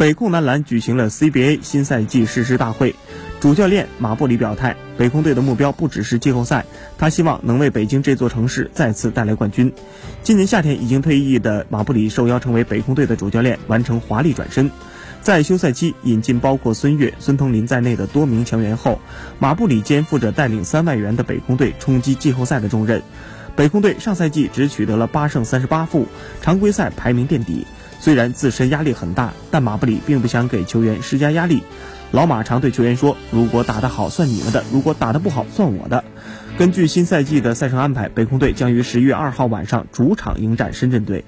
北控男篮举行了 CBA 新赛季誓师大会，主教练马布里表态，北控队的目标不只是季后赛，他希望能为北京这座城市再次带来冠军。今年夏天已经退役的马布里受邀成为北控队的主教练，完成华丽转身。在休赛期引进包括孙悦、孙腾林在内的多名强援后，马布里肩负着带领三万元的北控队冲击季后赛的重任。北控队上赛季只取得了八胜三十八负，常规赛排名垫底。虽然自身压力很大，但马布里并不想给球员施加压力。老马常对球员说：“如果打得好，算你们的；如果打得不好，算我的。”根据新赛季的赛程安排，北控队将于十一月二号晚上主场迎战深圳队。